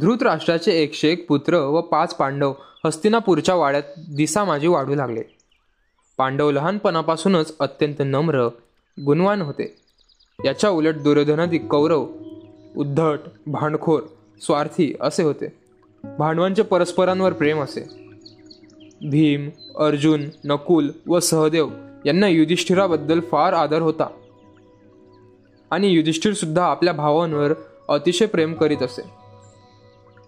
धृतराष्ट्राचे एकशे एक पुत्र व पाच पांडव हस्तिनापूरच्या वाड्यात दिसा माझी वाढू लागले. पांडव लहानपणापासूनच अत्यंत नम्र गुणवान होते. याच्या उलट दुर्योधनादी कौरव उद्धट भांडखोर स्वार्थी असे होते. भांडवांचे परस्परांवर प्रेम असे. भीम अर्जुन नकुल व सहदेव यांना युधिष्ठिराबद्दल फार आदर होता. आणि युधिष्ठिर सुद्धा आपल्या भावांवर अतिशय प्रेम करीत असे.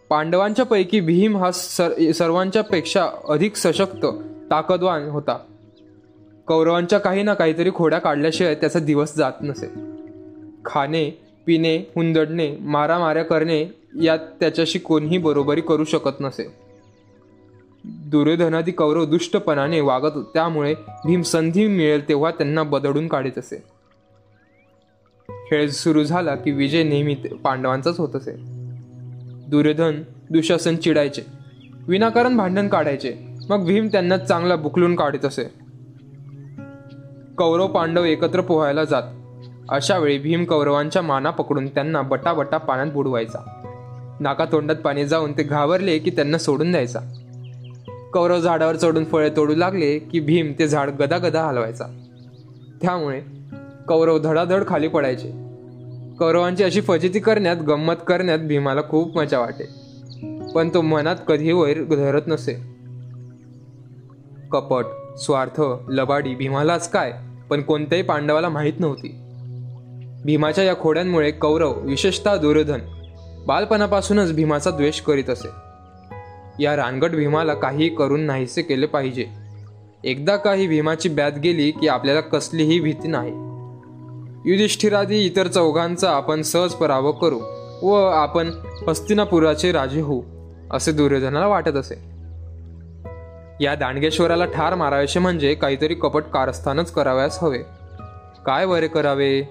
पांडवांच्या पैकी भीम हा सर सर्वांच्या पेक्षा अधिक सशक्त ताकदवान होता. कौरवांच्या काही ना काहीतरी खोड्या काढल्याशिवाय त्याचा दिवस जात नसे. खाणे पिणे हुंदडणे मारामाऱ्या करणे यात त्याच्याशी कोणीही बरोबरी करू शकत नसे. दुर्योधनादी कौरव दुष्टपणाने वागत त्यामुळे भीम संधी मिळेल तेव्हा त्यांना बदडून काढीत असे. खेळ सुरू झाला की विजय नेहमी पांडवांचाच होत असे. दुर्योधन दुशासन चिडायचे. विनाकारण भांडण काढायचे. मग भीम त्यांना चांगला बुकलून काढत असे. कौरव पांडव एकत्र पोहायला जात. अशा वेळी भीम कौरवांच्या माना पकडून त्यांना बटाबटा पाण्यात बुडवायचा. नाका तोंडात पाणी जाऊन ते घाबरले की त्यांना सोडून द्यायचा. कौरव झाडावर चढून फळे तोडू लागले की भीम ते झाड गदा गदा हलवायचा. त्यामुळे कौरव धडाधड खाली पडायचे. कौरवांची अशी फजिती करण्यात गंमत करण्यात भीमाला खूप मजा वाटे. पण तो मनात कधी वैर धरत नसे. कपट स्वार्थ लबाडी भीमालाच काय? पण कोणत्याही पांडवाला माहीत नव्हती. भीमाच्या या खोड्यांमुळे कौरव विशेषतः दुर्धन बालपणापासूनच भीमाचा द्वेष करीत असे. या रानगट भीमाला काही करून नाहीसे केले पाहिजे. एकदा काही भीमाची बॅत गेली की आपल्याला कसलीही भीती नाही. युधिष्ठिरादी इतर चौघांचा आपण सहज पराभव करू व आपण हस्तिनापुराचे राजे होऊ असे दुर्योधनाला वाटत असे. या दांडगेश्वराला ठार मारावेसे म्हणजे काहीतरी कपट कारस्थानच करावयास हवे. काय बरे करावे?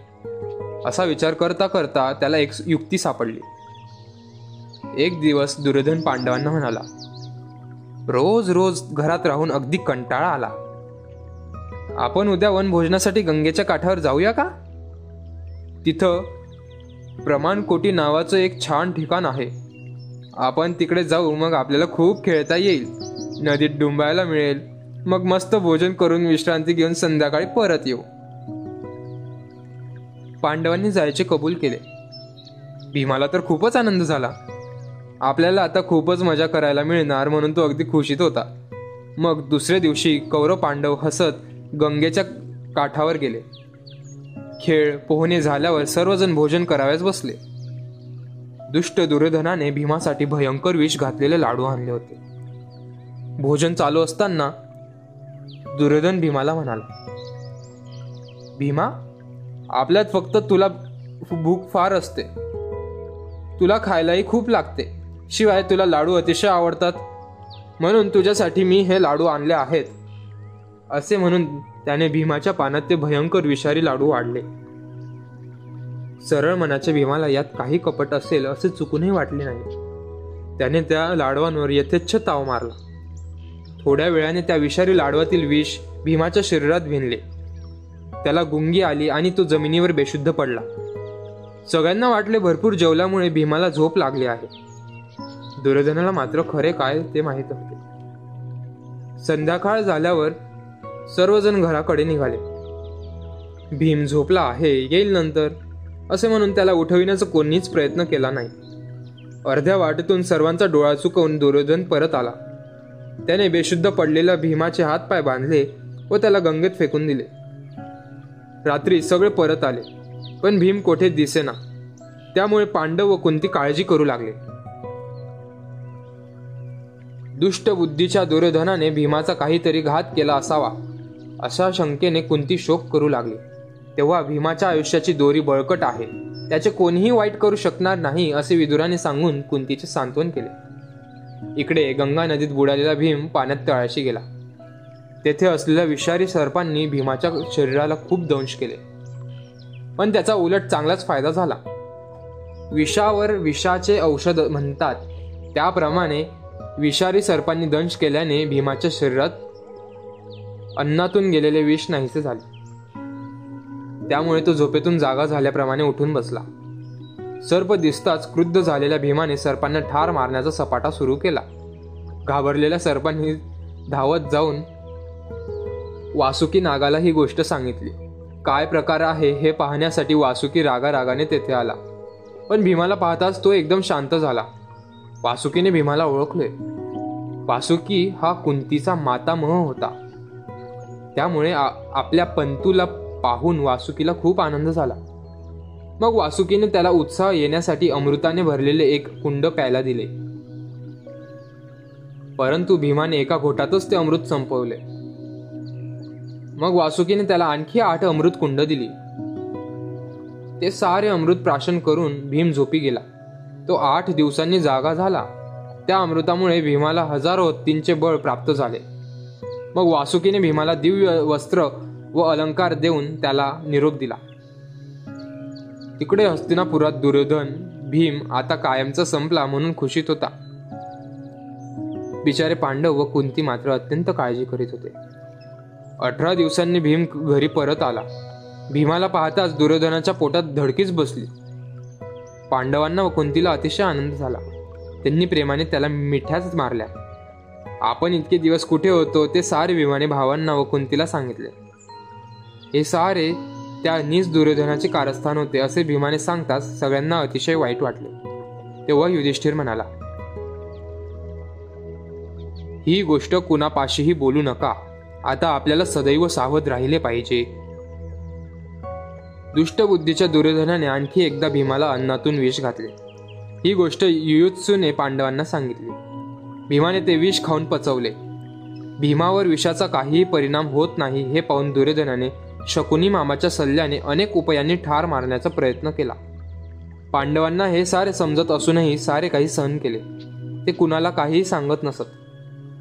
असा विचार करता करता त्याला एक युक्ती सापडली. एक दिवस दुर्योधन पांडवांना म्हणाला रोज रोज घरात राहून अगदी कंटाळा आला. आपण उद्या वनभोजनासाठी गंगेच्या काठावर जाऊया का? तिथं प्रमाणकोटी नावाचं एक छान ठिकाण आहे. आपण तिकडे जाऊ मग आपल्याला खूप खेळता येईल. नदीत डुंबायला मिळेल. मग मस्त भोजन करून विश्रांती घेऊन संध्याकाळी परत येऊ. पांडवांनी जायचे कबूल केले. भीमाला तर खूपच आनंद झाला. आपल्याला आता खूपच मजा करायला मिळणार म्हणून तो अगदी खुशीत होता. मग दुसऱ्या दिवशी कौरव पांडव हसत गंगेच्या काठावर गेले. खेळ पोहणे झाल्यावर सर्वजण भोजन कराव्यास बसले. दुष्ट दुर्योधनाने भीमासाठी भयंकर विष घातलेले लाडू आणले होते. भोजन चालू असताना दुर्योधन भीमाला म्हणाला भीमा आपल्यात फक्त तुला भूक फार असते. तुला खायलाही खूप लागते. शिवाय तुला लाडू अतिशय आवडतात. म्हणून तुझ्यासाठी मी हे लाडू आणले आहेत. असे म्हणून त्याने भीमाच्या पानात ते भयंकर विषारी लाडू वाढले. सरळ मनाच्या भीमाला यात काही कपट असेल असे चुकूनही वाटले नाही. त्याने त्या लाडवांवर यथेच्छ ताव मारला. थोड्या वेळाने त्या विषारी लाडवातील विष भीमाच्या शरीरात भिनले. त्याला गुंगी आली आणि तो जमिनीवर बेशुद्ध पडला. सगळ्यांना वाटले भरपूर जेवल्यामुळे भीमाला झोप लागली आहे. दुर्योधनाला मात्र खरे काय ते माहीत होते. संध्याकाळ झाल्यावर सर्वजण घराकडे निघाले. भीम झोपला आहे येईल नंतर असे म्हणून त्याला उठविण्याचा कोणीच प्रयत्न केला नाही. अर्ध्या वाटेतून सर्वांचा डोळा चुकवून दुर्योधन परत आला. त्याने बेशुद्ध पडलेल्या भीमाचे हातपाय बांधले व त्याला गंगेत फेकून दिले. रात्री सगळे परत आले पण भीम कोठे दिसेना. त्यामुळे पांडव व कुंती काळजी करू लागले. दुष्ट बुद्धीच्या दुर्योधनाने भीमाचा काहीतरी घात केला असावा. अशा शंकेने कुंती शोक करू लागली. तेव्हा भीमाच्या आयुष्याची दोरी बळकट आहे. त्याचे कोणीही वाईट करू शकणार नाही असे विदुराने सांगून कुंतीचे सांत्वन केले. इकडे गंगा नदीत बुडालेला भीम पाण्यात तळाशी गेला. तेथे असलेल्या विषारी सर्पांनी भीमाच्या शरीराला खूप दंश केले. पण त्याचा उलट चांगलाच फायदा झाला. विषावर विषाचे औषध म्हणतात. त्याप्रमाणे विषारी सर्पांनी दंश केल्याने भीमाच्या शरीरात अन्नातून गेलेले विष नाहीसे झाले. त्यामुळे तो झोपेतून जागा झाल्याप्रमाणे उठून बसला. सर्प दिसताच क्रुद्ध झालेल्या भीमाने सर्पांना ठार मारण्याचा सपाटा सुरू केला. घाबरलेल्या सर्पांनी धावत जाऊन वासुकी नागाला ही गोष्ट सांगितली. काय प्रकार आहे हे पाहण्यासाठी वासुकी रागारागाने तेथे आला. पण भीमाला पाहताच तो एकदम शांत झाला. वासुकीने भीमाला ओळखले. वासुकी हा कुंतीचा मातामह होता. त्यामुळे आपल्या पंतूला पाहून वासुकीला खूप आनंद झाला. मग वासुकीने त्याला उत्साह येण्यासाठी अमृताने भरलेले एक कुंड प्यायला दिले. परंतु भीमाने एका घोटातच ते अमृत संपवले. मग वासुकीने त्याला आणखी आठ अमृत कुंड दिली. ते सारे अमृत प्राशन करून भीम झोपी गेला. तो आठ दिवसांनी जागा झाला. त्या अमृतामुळे भीमाला हजारो हत्तींचे बळ प्राप्त झाले. मग वासुकीने भीमाला दिव्य वस्त्र व अलंकार देऊन त्याला निरोप दिला. तिकडे हस्तिनापुरात दुर्योधन भीम आता कायमचा संपला म्हणून खुशीत होता. बिचारे पांडव व कुंती मात्र अत्यंत काळजी करीत होते. अठरा दिवसांनी भीम घरी परत आला. भीमाला पाहताच दुर्योधनाच्या पोटात धडकीच बसली. पांडवांना व कुंतीला अतिशय आनंद झाला. त्यांनी प्रेमाने त्याला मिठ्याच मारल्या. आपण इतके दिवस कुठे होतो ते सारे भीमाने भावांना व कुंतीला सांगितले. हे सारे त्या नीच दुर्योधनाचे कारस्थान होते असे भीमाने सांगताच सगळ्यांना अतिशय वाईट वाटले. तेव्हा युधिष्ठिर म्हणाला ही गोष्ट कुणापाशीही बोलू नका. आता आपल्याला सदैव सावध राहिले पाहिजे. दुष्टबुद्धीच्या दुर्योधनाने आणखी एकदा भीमाला अन्नातून विष घातले. ही गोष्ट युयुत्सूने पांडवांना सांगितली. भीमाने ते विष खाऊन पचवले. भीमावर विषाचा काहीही परिणाम होत नाही हे पाहून दुर्योधनाने शकुनी मामाच्या सल्ल्याने अनेक उपायांनी ठार मारण्याचा प्रयत्न केला. पांडवांना हे सारे समजत असूनही सारे काही सहन केले. ते कुणाला काहीही सांगत नसत.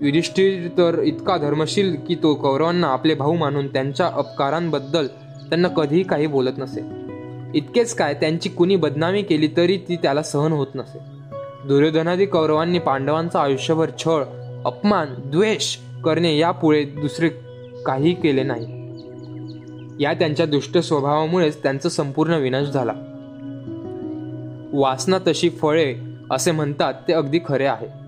युधिष्ठिर तर इतका धर्मशील की तो कौरवांना आपले भाऊ मानून त्यांच्या अपकारांबद्दल त्यांना कधीही काही बोलत नसे. इतकेच काय त्यांची कुणी बदनामी केली तरी ती त्याला सहन होत नसे. दुर्योधनादी कौरवांनी पांडवांचा आयुष्यभर छळ अपमान द्वेष करणे यापुढे दुसरे काही केले नाही. या त्यांच्या दुष्ट स्वभावामुळेच त्यांचा संपूर्ण विनाश झाला. वासना तशी फळे असे म्हणतात ते अगदी खरे आहे.